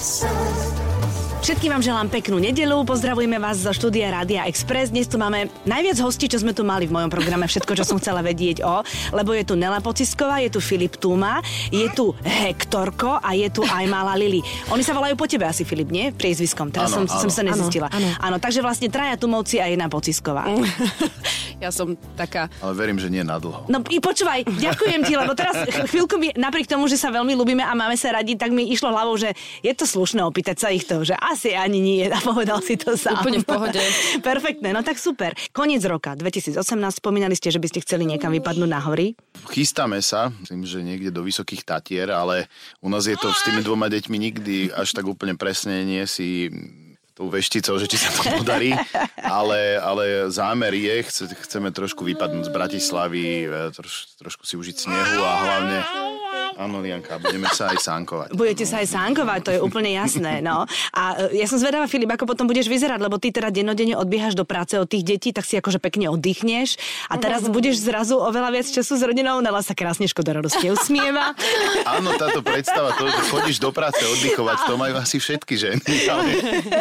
so Všetkým vám želám peknú nedelu, pozdravujeme vás zo štúdia Rádia Express. Dnes tu máme najviac hostí, čo sme tu mali v mojom programe, všetko, čo som chcela vedieť o, lebo je tu Nela Pocisková, je tu Filip Tuma, je tu Hektorko a je tu aj malá Lili. Oni sa volajú po tebe asi, Filip, nie? Priezviskom. Teraz som, som sa nezistila. Áno, takže vlastne traja Tumovci a jedna Pocisková. Ja som taká... Ale verím, že nie na dlho. No i počúvaj, ďakujem ti, lebo teraz ch- chvíľku mi, napriek tomu, že sa veľmi ľúbime a máme sa radi, tak mi išlo hlavou, že je to slušné opýtať sa ich to, že asi ani nie a povedal si to sám. Úplne v pohode. Perfektné, no tak super. Koniec roka 2018, spomínali ste, že by ste chceli niekam vypadnúť na hory. Chystáme sa, myslím, že niekde do Vysokých Tatier, ale u nás je to s tými dvoma deťmi nikdy až tak úplne presne nie si tou vešticou, že či sa to podarí, ale, ale zámer je, chce, chceme trošku vypadnúť z Bratislavy, e, troš, trošku si užiť snehu a hlavne Áno, Lianka, budeme sa aj sánkovať. Budete sa aj sánkovať, to je úplne jasné. No. A e, ja som zvedavá, Filip, ako potom budeš vyzerať, lebo ty teda dennodenne odbiehaš do práce od tých detí, tak si akože pekne oddychneš a teraz budeš zrazu oveľa viac času s rodinou. Nela sa krásne škoda radosti usmieva. Áno, táto predstava, to, že chodíš do práce oddychovať, to majú asi všetky ženy. Ale,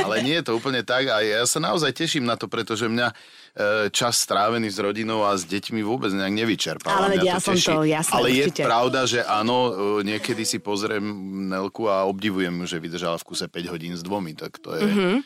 ale nie je to úplne tak a ja sa naozaj teším na to, pretože mňa e, čas strávený s rodinou a s deťmi vôbec nejak nevyčerpáva. Ale ja som teší. to, jasné, Ale je určite. pravda, že áno, niekedy si pozriem Nelku a obdivujem, že vydržala v kuse 5 hodín s dvomi, tak to je... Mhm.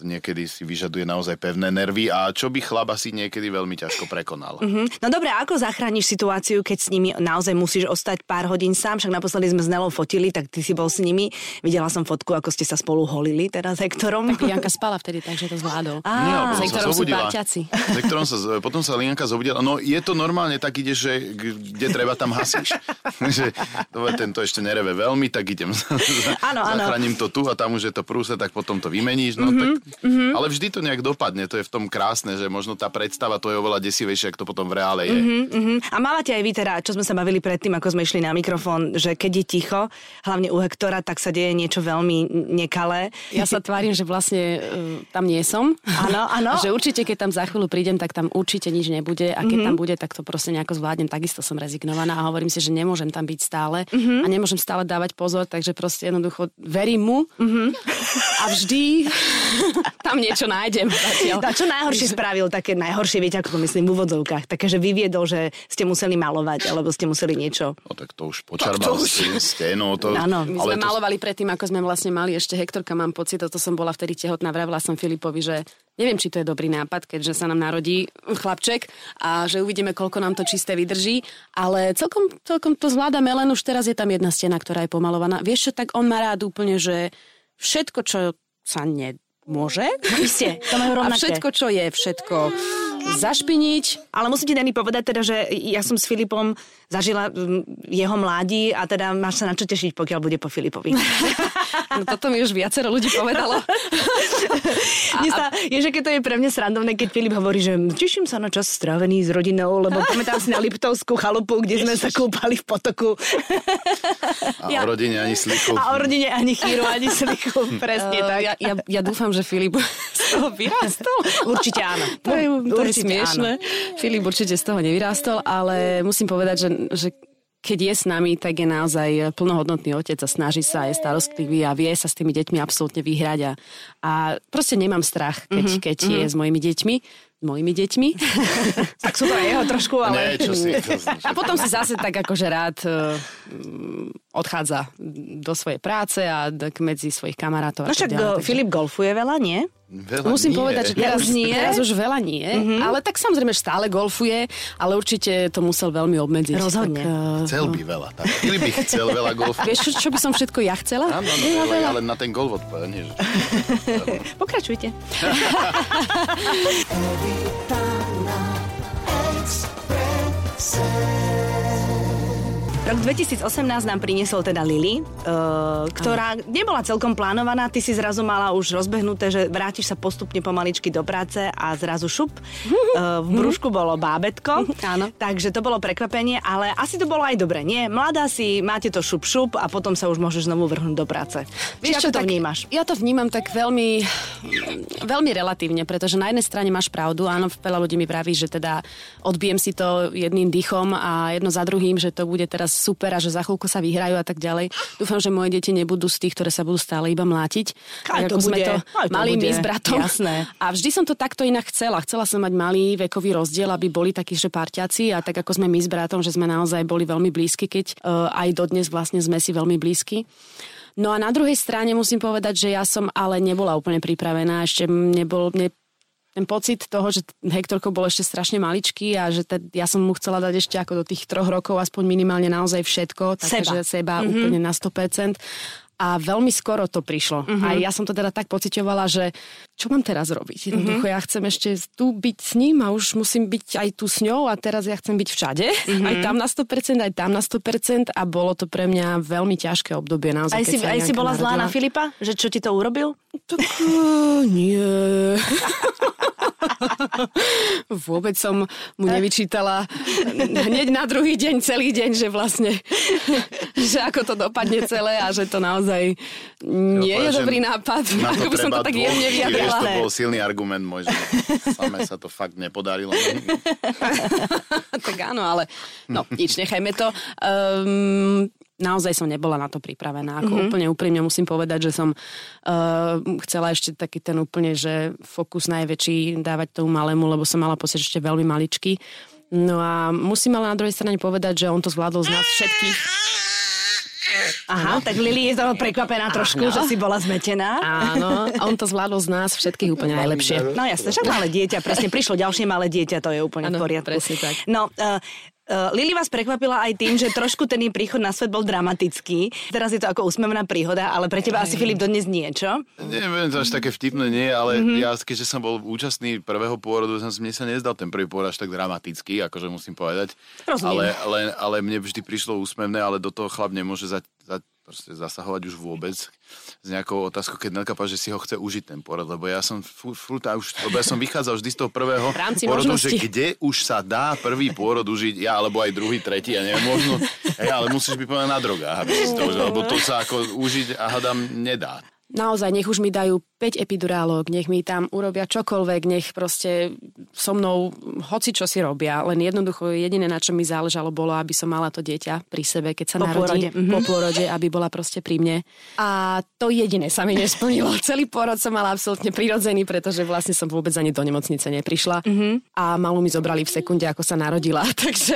Niekedy si vyžaduje naozaj pevné nervy a čo by chlap asi niekedy veľmi ťažko prekonal. Hm, No dobre, ako zachrániš situáciu, keď s nimi naozaj musíš ostať pár hodín sám? Však naposledy sme s Nelou fotili, tak ty si bol s nimi. Videla som fotku, ako ste sa spolu holili teda s Hektorom. Janka spala vtedy, takže to zvládol. Á, Nie, s Hektorom sú. S Hektorom sa, potom sa Lianka zobudila. No je to normálne, tak ide, že kde treba, tam hasíš. že dobre, tento ešte nereve veľmi, tak idem. Áno, áno. Zachránim to tu a tam už je to prúse, tak potom to vymeníš. No, tak, Ale vždy to nejak dopadne, to je v tom krásne, že možno tá predstava to je oveľa desivejšie, ako to potom v reále je. Mhm. A mávate aj vy teda, čo sme sa bavili predtým, ako sme išli na mikrofón, že keď je ticho, hlavne u Hektora, tak sa deje niečo veľmi nekalé. Ja sa tvárim, že vlastne uh, tam nie som. Áno, áno. že určite, keď tam za chvíľu prídem, tak tam určite nič nebude a keď mm-hmm. tam bude, tak to proste nejako zvládnem. Takisto som rezignovaná a hovorím si, že nemôžem tam byť stále mm-hmm. a nemôžem stále dávať pozor, takže proste jednoducho verím mu mm-hmm. a vždy tam niečo nájdem. Zatiaľ. A čo najhoršie spravil, také najhoršie, viete, ako to myslím v úvodzovkách, také, že vyviedol, že ste museli malovať, alebo ste museli niečo. No tak to už počarbal ste, ste, no to... Áno. My ale sme to, malovali predtým, ako sme vlastne mali ešte Hektorka, mám pocit, toto som bola vtedy tehotná, vravila som Filipovi, že neviem, či to je dobrý nápad, keďže sa nám narodí chlapček a že uvidíme, koľko nám to čisté vydrží, ale celkom, celkom to zvládame, len už teraz je tam jedna stena, ktorá je pomalovaná. Vieš čo, tak on má rád úplne, že všetko, čo sa nemôže Isté, to majú a rovnaké. všetko, čo je, všetko zašpiniť, Ale musíte Dani povedať teda, že ja som s Filipom zažila mm, jeho mládí a teda máš sa na čo tešiť, pokiaľ bude po Filipovi. No toto mi už viacero ľudí povedalo. Mne sa, je, že keď to je pre mňa srandovné, keď Filip hovorí, že teším sa na čas strávený s rodinou, lebo pamätám si na Liptovskú chalupu, kde sme sa kúpali v potoku. a o rodine ani slichu. A o rodine ani chýru, ani slichu. Presne tak. Uh, ja, ja, ja dúfam, že Filip z toho vyrástol. Určite áno. To je, to je smiešne. Filip určite z toho nevyrástol, ale musím povedať, že, že keď je s nami, tak je naozaj plnohodnotný otec a snaží sa, je starostlivý a vie sa s tými deťmi absolútne vyhrať a, a proste nemám strach, keď, mm-hmm. keď je s mojimi deťmi, s mojimi deťmi. Tak sú to aj jeho trošku, ale... Nie, čo si... To, A potom si zase tak akože rád uh, odchádza do svojej práce a medzi svojich kamarátov. No však ďalej, takže- Filip golfuje veľa, nie? Veľa Musím nie. povedať, že teraz, už nie. teraz už veľa nie, mm-hmm. ale tak samozrejme že stále golfuje, ale určite to musel veľmi obmedziť. Rozhodne. Tak, uh, Chcel by veľa. Tak. Filip by chcel veľa golfu. vieš, čo, čo by som všetko ja chcela? Áno, no, Veľa, ale, veľa. ale na ten golf odpovedal. Nie, že... Pokračujte. Rok 2018 nám priniesol teda Lily, uh, ktorá nebola celkom plánovaná. Ty si zrazu mala už rozbehnuté, že vrátiš sa postupne pomaličky do práce a zrazu šup. Uh, v brúšku bolo bábetko. Áno. Takže to bolo prekvapenie, ale asi to bolo aj dobre, nie? Mladá si, máte to šup šup a potom sa už môžeš znovu vrhnúť do práce. Vieš, ako to tak vnímaš? Ja to vnímam tak veľmi, veľmi relatívne, pretože na jednej strane máš pravdu, áno, veľa ľudí mi praví, že teda odbijem si to jedným dýchom a jedno za druhým, že to bude teraz super a že za chvíľku sa vyhrajú a tak ďalej. Dúfam, že moje deti nebudú z tých, ktoré sa budú stále iba mlátiť. Aj to ako sme bude, to aj to mali bude, my s bratom. jasné. A vždy som to takto inak chcela. Chcela som mať malý vekový rozdiel, aby boli takí, že parťaci a tak ako sme my s bratom, že sme naozaj boli veľmi blízki, keď uh, aj dodnes vlastne sme si veľmi blízki. No a na druhej strane musím povedať, že ja som ale nebola úplne pripravená. Ešte nebol, ne, ten pocit toho, že Hektorko bol ešte strašne maličký a že te, ja som mu chcela dať ešte ako do tých troch rokov aspoň minimálne naozaj všetko. Seba. Takže seba Mhm. mm-hmm. úplne na 100%. A veľmi skoro to prišlo. Mm-hmm. A ja som to teda tak pocitovala, že čo mám teraz robiť? Jednoducho Mhm. mm-hmm. ja chcem ešte tu byť s ním a už musím byť aj tu s ňou a teraz ja chcem byť všade. Mm-hmm. Aj tam na 100%, aj tam na 100% a bolo to pre mňa veľmi ťažké obdobie. Naozaj, Aj si, aj si bola zlá na narodila. Filipa? Že čo ti to urobil? Tak uh, nie. Vôbec som mu nevyčítala hneď na druhý deň, celý deň, že vlastne, že ako to dopadne celé a že to naozaj nie je dobrý nápad. Na to Ako by som to tak jemne vyjadrila. to bol silný argument môj, že same sa to fakt nepodarilo. tak áno, ale no, nič, nechajme to. Um, naozaj som nebola na to pripravená. Ako mm-hmm. úplne úprimne musím povedať, že som uh, chcela ešte taký ten úplne, že fokus najväčší dávať tomu malému, lebo som mala pocit, že ešte veľmi maličký. No a musím ale na druhej strane povedať, že on to zvládol z nás všetkých. Aha, tak Lili je toho prekvapená trošku, Áno. že si bola zmetená. Áno, on to zvládol z nás všetkých úplne najlepšie. No jasne, však malé dieťa, presne prišlo ďalšie malé dieťa, to je úplne Áno, v poriadku. presne tak. No, uh, Lili vás prekvapila aj tým, že trošku ten jej príchod na svet bol dramatický. Teraz je to ako úsmevná príhoda, ale pre teba asi Filip dodnes nie, čo? Neviem, to až také vtipné nie, ale Mhm. mm-hmm. ja keďže som bol účastný prvého pôrodu, som, mne sa nezdal ten prvý pôrod až tak dramatický, akože musím povedať. Rozumiem. Ale, ale, ale mne vždy prišlo úsmevné, ale do toho chlap nemôže za, za, proste zasahovať už vôbec s nejakou otázkou, keď povie, že si ho chce užiť ten porod, lebo ja som furt, furt už, lebo ja som vychádzal vždy z toho prvého porodu, že možností. kde už sa dá prvý pôrod užiť, ja alebo aj druhý, tretí, ja neviem, možno, hej, ale musíš byť povedať na drogách, aby si to užil, lebo to sa ako užiť a hádam nedá. Naozaj, nech už mi dajú 5 epidurálok, nech mi tam urobia čokoľvek, nech proste so mnou hoci čo si robia. Len jednoducho jediné, na čo mi záležalo, bolo, aby som mala to dieťa pri sebe, keď sa Po pôrode, narodí. mhm. Po pôrode, aby bola proste pri mne. A to jediné sa mi nesplnilo. Celý pôrod som mala absolútne prirodzený, pretože vlastne som vôbec ani do nemocnice neprišla. Mhm. A malú mi zobrali v sekunde, ako sa narodila. Takže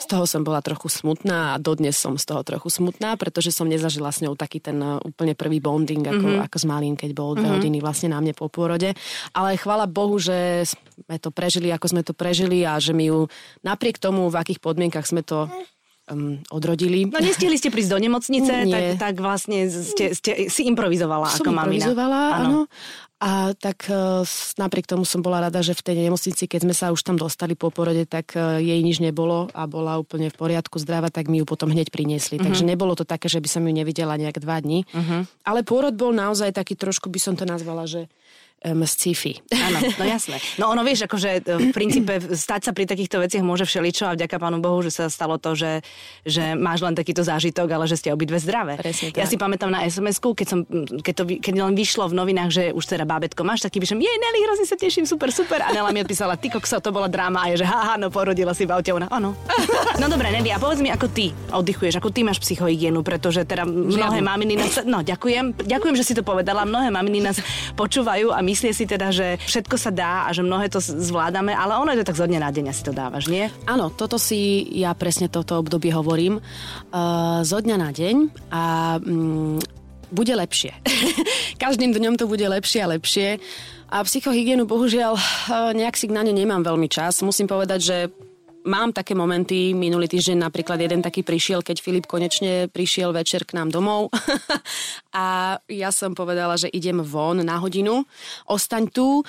z toho som bola trochu smutná a dodnes som z toho trochu smutná, pretože som nezažila s ňou taký ten uh, úplne prvý bonding, ako, mm-hmm. ako s malým, keď bol mm-hmm. hodiny vlastne na mne po pôrode. Ale chvala Bohu, že sme to prežili, ako sme to prežili a že mi ju napriek tomu, v akých podmienkach sme to um, odrodili. No nestihli ste prísť do nemocnice, Nie. tak, tak vlastne ste, ste si improvizovala som ako mamina. improvizovala, áno. A tak uh, s- napriek tomu som bola rada, že v tej nemocnici, keď sme sa už tam dostali po porode, tak uh, jej nič nebolo a bola úplne v poriadku, zdravá, tak mi ju potom hneď priniesli. Uh-huh. Takže nebolo to také, že by som ju nevidela nejak dva dní. Uh-huh. Ale pôrod bol naozaj taký trošku, by som to nazvala, že um, sci-fi. Áno, no jasné. No ono vieš, akože e, v princípe stať sa pri takýchto veciach môže všeličo a vďaka pánu Bohu, že sa stalo to, že, že máš len takýto zážitok, ale že ste obidve zdravé. Presne Ja si pamätám na SMS-ku, keď, som, keď, to, keď len vyšlo v novinách, že už teda bábetko máš, taký vyšem, jej Nelly, hrozne sa teším, super, super. A Nela mi odpísala, ty kokso, to bola dráma a je, že haha, no porodila si v aute. Ona, áno. No dobre, Nelly, a povedz mi, ako ty oddychuješ, ako ty máš psychohygienu, pretože teda mnohé maminy nás, no ďakujem, ďakujem, že si to povedala, mnohé maminy nás počúvajú a myslia si teda, že všetko sa dá a že mnohé to zvládame, ale ono je to tak zo dňa na deň asi to dávaš, nie? Áno, toto si ja presne toto obdobie hovorím. Uh, zo dňa na deň a mm, bude lepšie. Každým dňom to bude lepšie a lepšie. A psychohygienu bohužiaľ eh, nejak si na ne nemám veľmi čas. Musím povedať, že mám také momenty, minulý týždeň napríklad jeden taký prišiel, keď Filip konečne prišiel večer k nám domov. A ja som povedala, že idem von na hodinu, ostaň tu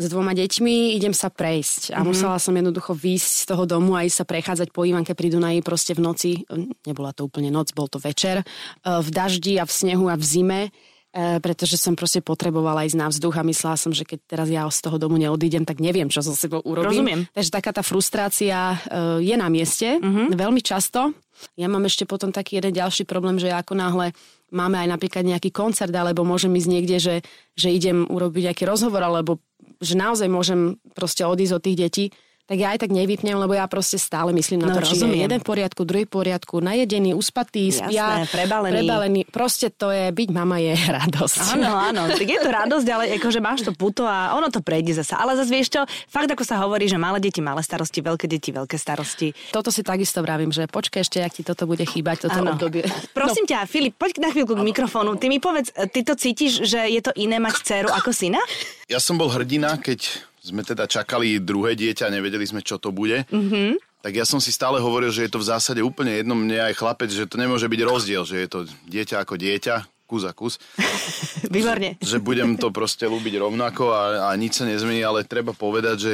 s dvoma deťmi, idem sa prejsť. A mm-hmm. musela som jednoducho výjsť z toho domu a ísť sa prechádzať po Ivanke pri Dunaji proste v noci, nebola to úplne noc, bol to večer, eh, v daždi a v snehu a v zime E, pretože som proste potrebovala ísť na vzduch a myslela som, že keď teraz ja z toho domu neodídem, tak neviem, čo so sebou urobím. Rozumiem. Takže taká tá frustrácia e, je na mieste, mm-hmm. veľmi často. Ja mám ešte potom taký jeden ďalší problém, že ako náhle máme aj napríklad nejaký koncert, alebo môžem ísť niekde, že, že idem urobiť nejaký rozhovor, alebo že naozaj môžem proste odísť od tých detí, tak ja aj tak nevypnem, lebo ja proste stále myslím na No, to, či je rozumiem. jeden v poriadku, druhý v poriadku, najedený, uspatý, spia, Jasné, prebalený. prebalený. Proste to je, byť mama je radosť. Áno, áno, tak je to radosť, ale akože máš to puto a ono to prejde zasa. Ale zase vieš čo, fakt ako sa hovorí, že malé deti, malé starosti, veľké deti, veľké starosti. Toto si takisto vravím, že počkaj ešte, ak ti toto bude chýbať, toto Áno. obdobie. Prosím ťa, Filip, poď na chvíľku k mikrofónu. Ty mi povedz, ty to cítiš, že je to iné mať dceru ako syna? Ja som bol hrdina, keď sme teda čakali druhé dieťa a nevedeli sme, čo to bude. Mm-hmm. Tak ja som si stále hovoril, že je to v zásade úplne jedno mne aj chlapec, že to nemôže byť rozdiel, že je to dieťa ako dieťa, kus a kus. Výborne. že budem to proste ľúbiť rovnako a, a nič sa nezmení, ale treba povedať, že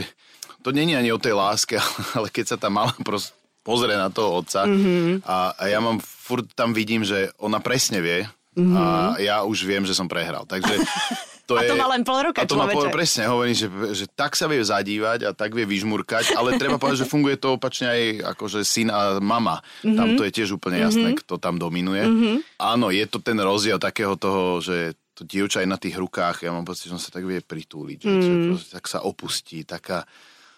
to není ani o tej láske, ale keď sa tá malá proste pozrie na toho otca mm-hmm. a, a ja mám furt tam vidím, že ona presne vie mm-hmm. a ja už viem, že som prehral. Takže to A to je, má len pol roka, A to má pol, presne, hovorím, že, že tak sa vie zadívať a tak vie vyžmurkať, ale treba povedať, že funguje to opačne aj akože syn a mama. Mm-hmm. Tam to je tiež úplne jasné, mm-hmm. kto tam dominuje. Mm-hmm. Áno, je to ten rozdiel takého toho, že to dievča je na tých rukách, ja mám pocit, že on sa tak vie pritúliť, že, že proste tak sa opustí, taká...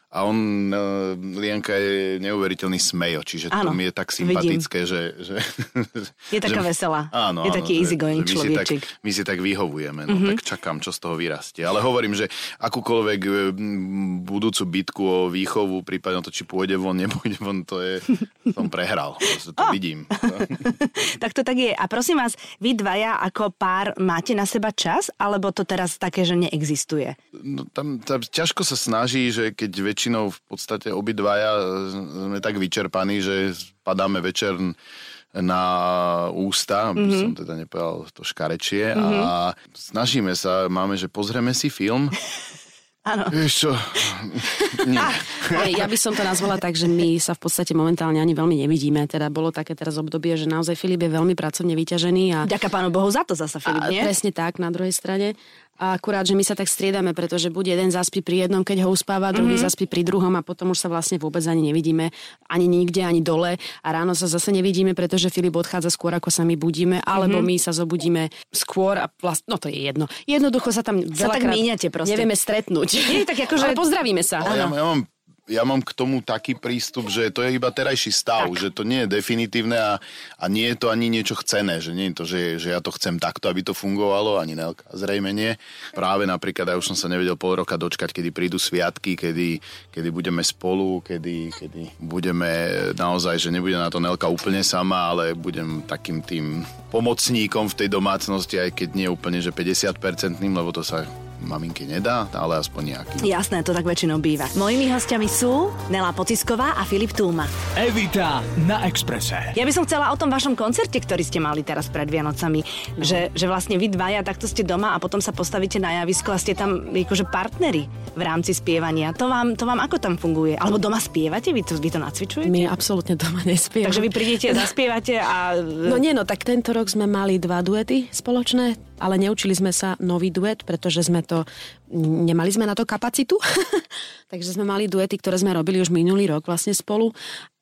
A on, uh, Lienka je neuveriteľný smejo, čiže to Áno, mi je tak vidím. sympatické, že... že Je taká že, veselá. Áno, Je áno, taký easygoing že my si, tak, človečik. my si tak vyhovujeme, no mm-hmm. tak čakám, čo z toho vyrastie. Ale hovorím, že akúkoľvek e, m, budúcu bitku o výchovu, prípadne to, či pôjde von, nepôjde von, to je... som prehral, to vidím. tak to tak je. A prosím vás, vy dvaja ako pár máte na seba čas, alebo to teraz také, že neexistuje? No, tam, tam ťažko sa snaží, že keď väčšinou v podstate obidvaja e, sme tak vyčerpaní, že padáme večer na ústa, aby mm-hmm. som teda nepovedal to škarečie mm-hmm. a snažíme sa, máme, že pozrieme si film. Áno. Vieš čo? Nie. Hej, ja by som to nazvala tak, že my sa v podstate momentálne ani veľmi nevidíme. Teda bolo také teraz obdobie, že naozaj Filip je veľmi pracovne vyťažený a Ďaká pánu Bohu za to zasa, Filip, a nie? presne tak, na druhej strane. A akurát, že my sa tak striedame, pretože buď jeden zaspí pri jednom, keď ho uspáva, druhý Mhm. mm-hmm. zaspí pri druhom a potom už sa vlastne vôbec ani nevidíme, ani nikde, ani dole. A ráno sa zase nevidíme, pretože Filip odchádza skôr, ako sa my budíme, alebo Mhm. mm-hmm. my sa zobudíme skôr a vlast... no to je jedno. Jednoducho sa tam Sa tak míňate proste. nevieme stretnúť. Nie, tak akože- Ale pozdravíme sa. Ale ja, ja, mám, ja mám k tomu taký prístup, že to je iba terajší stav, tak. že to nie je definitívne a, a nie je to ani niečo chcené, že nie je to, že, že ja to chcem takto, aby to fungovalo, ani Nelka, zrejme nie. Práve napríklad, ja už som sa nevedel pol roka dočkať, kedy prídu sviatky, kedy, kedy budeme spolu, kedy, kedy budeme naozaj, že nebude na to Nelka úplne sama, ale budem takým tým pomocníkom v tej domácnosti, aj keď nie úplne, že 50-percentným, lebo to sa maminke nedá, ale aspoň nejaký. Jasné, to tak väčšinou býva. Mojimi hostiami sú Nela Pocisková a Filip Túma. Evita na Exprese. Ja by som chcela o tom vašom koncerte, ktorý ste mali teraz pred Vianocami, no. že, že vlastne vy dvaja takto ste doma a potom sa postavíte na javisko a ste tam akože partneri v rámci spievania. To vám, to vám ako tam funguje? Alebo doma spievate? Vy to, vy to nacvičujete? My absolútne doma nespievame. Takže vy prídete, zaspievate a... No nie, no tak tento rok sme mali dva duety spoločné, ale neučili sme sa nový duet, pretože sme to, nemali sme na to kapacitu. Takže sme mali duety, ktoré sme robili už minulý rok vlastne spolu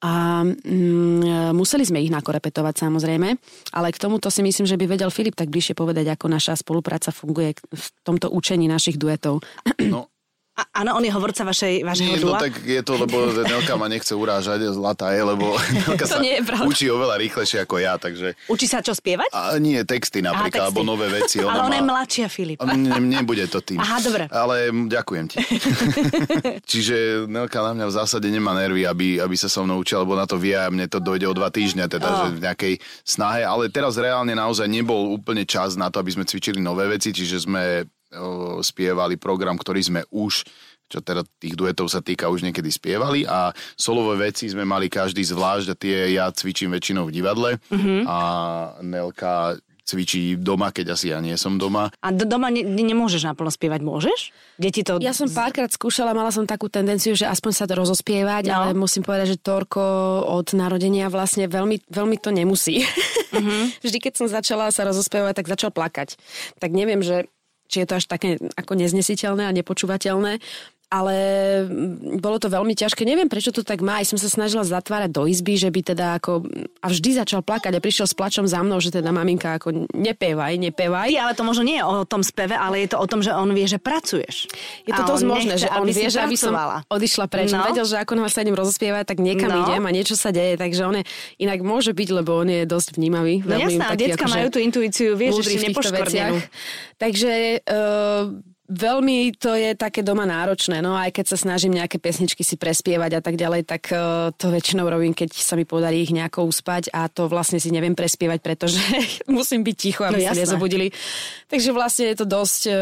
a mm, museli sme ich nakorepetovať samozrejme, ale k tomuto si myslím, že by vedel Filip tak bližšie povedať, ako naša spolupráca funguje v tomto učení našich duetov. No, a áno, on je hovorca vašej, vašeho Nie, no tak je to, lebo Nelka ma nechce urážať, zlatá je, lebo Nelka sa je pravda. učí oveľa rýchlejšie ako ja, takže... Učí sa čo spievať? A nie, texty napríklad, texty. alebo nové veci. Ale ona má- je mladšia, Filip. Ne, nebude to tým. Aha, dobre. Ale ďakujem ti. Čiže Nelka na mňa v zásade nemá nervy, aby, aby sa so mnou učila, lebo na to vie a mne to dojde o dva týždňa, teda Oh. že v nejakej snahe. Ale teraz reálne naozaj nebol úplne čas na to, aby sme cvičili nové veci, čiže sme spievali program, ktorý sme už čo teda tých duetov sa týka, už niekedy spievali a solové veci sme mali každý zvlášť a tie ja cvičím väčšinou v divadle Mhm. a Nelka cvičí doma, keď asi ja nie som doma. A do, doma ne, nemôžeš naplno spievať, môžeš? Deti to... Ja som párkrát skúšala, mala som takú tendenciu, že aspoň sa to rozospievať, No. ale musím povedať, že Torko od narodenia vlastne veľmi, veľmi to nemusí. Vždy, keď som začala sa rozospievať, tak začal plakať. Tak neviem, že či je to až také ako neznesiteľné a nepočúvateľné, ale mm, bolo to veľmi ťažké. Neviem, prečo to tak má. Aj som sa snažila zatvárať do izby, že by teda ako... A vždy začal plakať a prišiel s plačom za mnou, že teda maminka ako nepievaj, nepievaj. Ty, ale to možno nie je o tom speve, ale je to o tom, že on vie, že pracuješ. Je to dosť možné, že on vie, si že aby som odišla preč. No. Vedel, že ako náhle sa idem rozospievať, tak niekam No. idem a niečo sa deje. Takže on je, inak môže byť, lebo on je dosť vnímavý. No jasná, decka akože majú tú intuíciu, vieš, týchto nepoškvrnenú. Takže uh, veľmi to je také doma náročné, no aj keď sa snažím nejaké pesničky si prespievať a tak ďalej, tak uh, to väčšinou robím, keď sa mi podarí ich nejako uspať a to vlastne si neviem prespievať, pretože musím byť ticho, aby No no, sa nezobudili. Takže vlastne je to dosť, uh,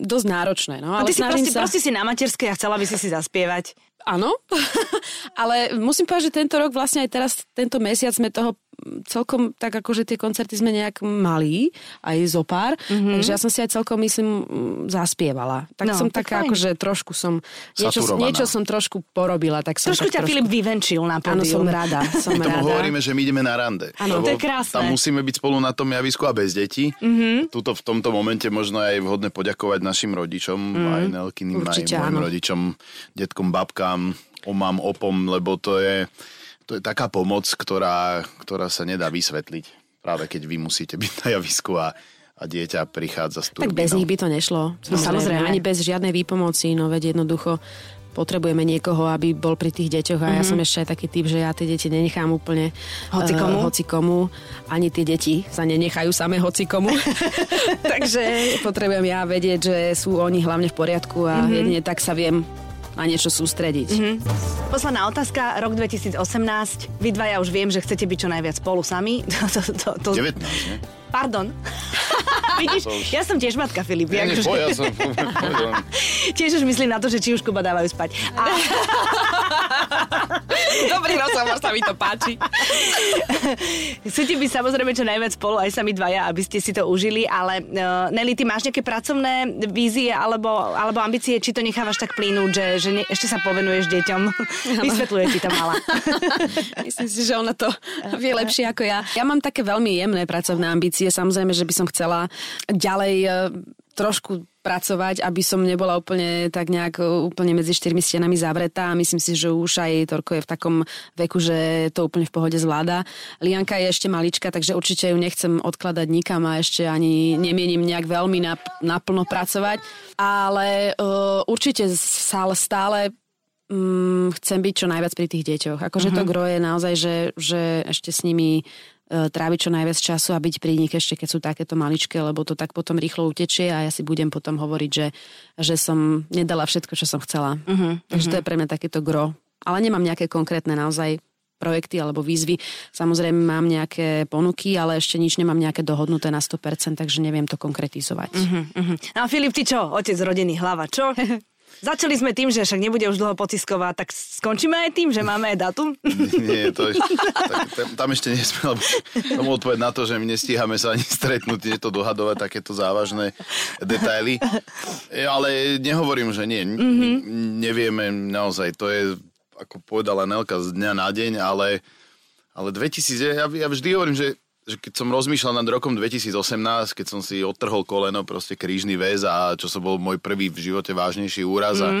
dosť náročné, no A ale ty si proste, sa... proste si na materskej a chcela by si si zaspievať. Áno, ale musím povedať, že tento rok vlastne aj teraz, tento mesiac sme toho celkom tak akože tie koncerty sme nejak mali, aj zo pár, mm-hmm. takže ja som si aj celkom myslím zaspievala. Tak No, som tak taká fajn. akože trošku som, niečo, niečo som trošku porobila, tak som Trošku tak ťa Filip vyvenčil na Áno, pódium. som rada, som My tomu rada. hovoríme, že my ideme na rande. Áno, to je krásne. Tam musíme byť spolu na tom javisku a bez detí. Mhm. Mm-hmm. Tuto v tomto momente možno aj vhodné poďakovať našim rodičom, mm-hmm. aj Nelkyným, aj mojim áno. rodičom, detkom, babkám, omám, opom, lebo to je, to je taká pomoc, ktorá, ktorá sa nedá vysvetliť. Práve keď vy musíte byť na javisku a, a dieťa prichádza z Tak bez nich by to nešlo. No, samozrejme. Ani bez žiadnej výpomoci, no veď jednoducho potrebujeme niekoho, aby bol pri tých deťoch a ja som ešte aj taký typ, že ja tie deti nenechám úplne Hocikomu? eh, hocikomu. Ani tie deti sa nenechajú samé hocikomu. Takže potrebujem ja vedieť, že sú oni hlavne v poriadku a jedine tak sa viem na niečo sústrediť. Posledná otázka, rok 2018. Vy dvaja už viem, že chcete byť čo najviac spolu sami. To, to, to, to, 19, nie? pardon. Vidíš, ja som tiež matka, Filip. Nie, nie, akože- ja som povedal. Tiež už myslím na to, že či už Kuba dávajú spať. A Dobrý rozhovor, sa mi to páči. chcete byť samozrejme čo najviac spolu, aj sami dvaja, aby ste si to užili, ale uh, Nelly, ty máš nejaké pracovné vízie alebo, alebo ambície, či to nechávaš tak plynúť, že, že ne, ešte sa povenuješ deťom? Vysvetľuje ti to mala. Myslím si, že ona to vie lepšie ako ja. Ja mám také veľmi jemné pracovné ambície. Samozrejme, že by som chcela ďalej e, trošku pracovať, aby som nebola úplne tak nejak e, úplne medzi štyrmi stenami zavretá. Myslím si, že už aj Torko je v takom veku, že to úplne v pohode zvláda. Lianka je ešte malička, takže určite ju nechcem odkladať nikam a ešte ani nemienim nejak veľmi nap- naplno pracovať. Ale uh, určite stále, stále mm, chcem byť čo najviac pri tých deťoch. Akože Mhm. to gro je naozaj, že, že ešte s nimi tráviť čo najviac času a byť pri nich ešte, keď sú takéto maličké, lebo to tak potom rýchlo utečie a ja si budem potom hovoriť, že, že som nedala všetko, čo som chcela. Mhm, Uh-huh, Takže to je pre mňa takéto gro. Ale nemám nejaké konkrétne naozaj projekty alebo výzvy. Samozrejme mám nejaké ponuky, ale ešte nič nemám nejaké dohodnuté na 100%, takže neviem to konkretizovať. Uh-huh. Mhm. No a Filip, ty čo? Otec rodiny hlava, čo? Začali sme tým, že však nebude už dlho pociskovať, tak skončíme aj tým, že máme aj datum? Nie, to, tak, tam- tam ešte nie sme, lebo tomu odpoveď na to, že my nestíhame sa ani stretnúť, nie to dohadovať takéto závažné detaily. E, Ale nehovorím, že nie. Mm-hmm. Nevieme naozaj, to je, ako povedala Nelka, z dňa na deň, ale, ale 2000, ja, ja vždy hovorím, že že keď som rozmýšľal nad rokom 2018, keď som si odtrhol koleno, proste krížny väz a čo som bol môj prvý v živote vážnejší úraz a,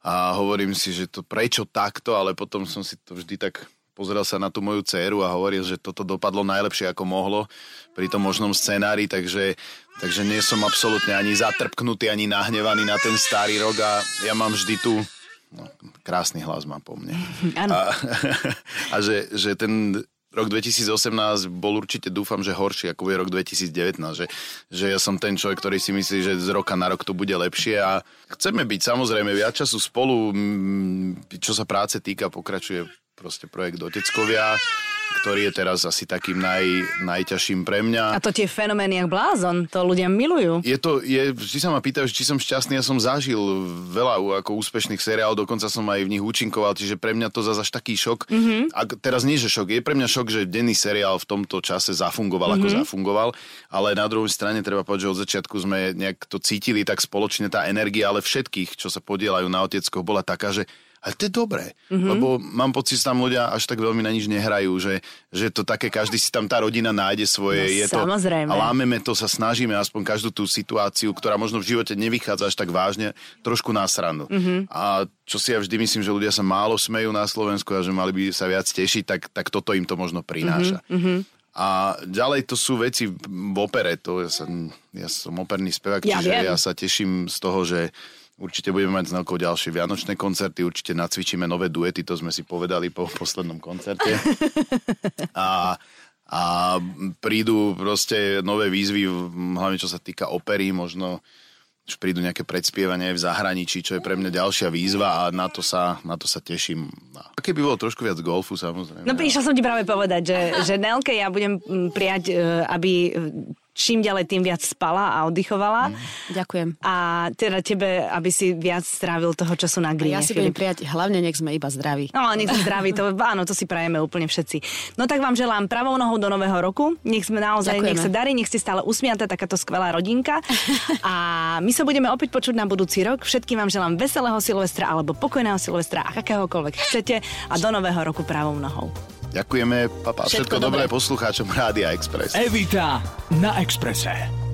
a hovorím si, že to prečo takto, ale potom som si to vždy tak pozrel sa na tú moju dceru a hovoril, že toto dopadlo najlepšie ako mohlo pri tom možnom scenári, takže, takže nie som absolútne ani zatrpknutý, ani nahnevaný na ten starý rok a ja mám vždy tu no, krásny hlas mám po mne. A, a že, že ten rok 2018 bol určite, dúfam, že horší ako je rok 2019, že, že ja som ten človek, ktorý si myslí, že z roka na rok to bude lepšie a chceme byť samozrejme viac času spolu, čo sa práce týka, pokračuje proste projekt Oteckovia, ktorý je teraz asi takým naj, najťažším pre mňa. A to tie fenomény jak blázon, to ľudia milujú. Je to, je, vždy sa ma pýtajú, či som šťastný, ja som zažil veľa ako úspešných seriálov, dokonca som aj v nich účinkoval, čiže pre mňa to zase až taký šok. Mm-hmm. A teraz nie, že šok, je pre mňa šok, že denný seriál v tomto čase zafungoval, mm-hmm. ako zafungoval, ale na druhej strane treba povedať, že od začiatku sme nejak to cítili tak spoločne, tá energia, ale všetkých, čo sa podielajú na oteckoch, bola taká, že ale to je dobré, mm-hmm. lebo mám pocit, že tam ľudia až tak veľmi na nič nehrajú, že, že to také, každý si tam tá rodina nájde svoje. No, je to, samozrejme. A lámeme to, sa snažíme aspoň každú tú situáciu, ktorá možno v živote nevychádza až tak vážne, trošku na srandu. Mhm. Mm-hmm. A čo si ja vždy myslím, že ľudia sa málo smejú na Slovensku a že mali by sa viac tešiť, tak, tak toto im to možno prináša. Mm-hmm. A ďalej to sú veci v opere. To ja, som, ja som operný spevák, Ja čiže viem. ja sa teším z toho, že určite budeme mať s Nelkou ďalšie vianočné koncerty, určite nacvičíme nové duety, to sme si povedali po poslednom koncerte. A, a prídu proste nové výzvy, hlavne čo sa týka opery, možno už prídu nejaké predspievania aj v zahraničí, čo je pre mňa ďalšia výzva a na to sa, na to sa teším. A keby bolo trošku viac golfu, samozrejme. No prišla som ti práve povedať, že, že Nelke ja budem prijať, e, aby čím ďalej tým viac spala a oddychovala. Ďakujem. A teda tebe, aby si viac strávil toho času na A gríne. ja si budem prijať, hlavne nech sme iba zdraví. No, nech si zdraví, to, áno, to si prajeme úplne všetci. No tak vám želám pravou nohou do nového roku. Nech sme naozaj, Ďakujeme. nech sa darí, nech ste stále usmiatá, takáto skvelá rodinka. A my sa budeme opäť počuť na budúci rok. Všetkým vám želám veselého Silvestra alebo pokojného Silvestra a akéhokoľvek chcete a do nového roku pravou nohou. Ďakujeme, papa. Všetko Všetko, dobré poslucháčom Rádia Express. Evita na Exprese.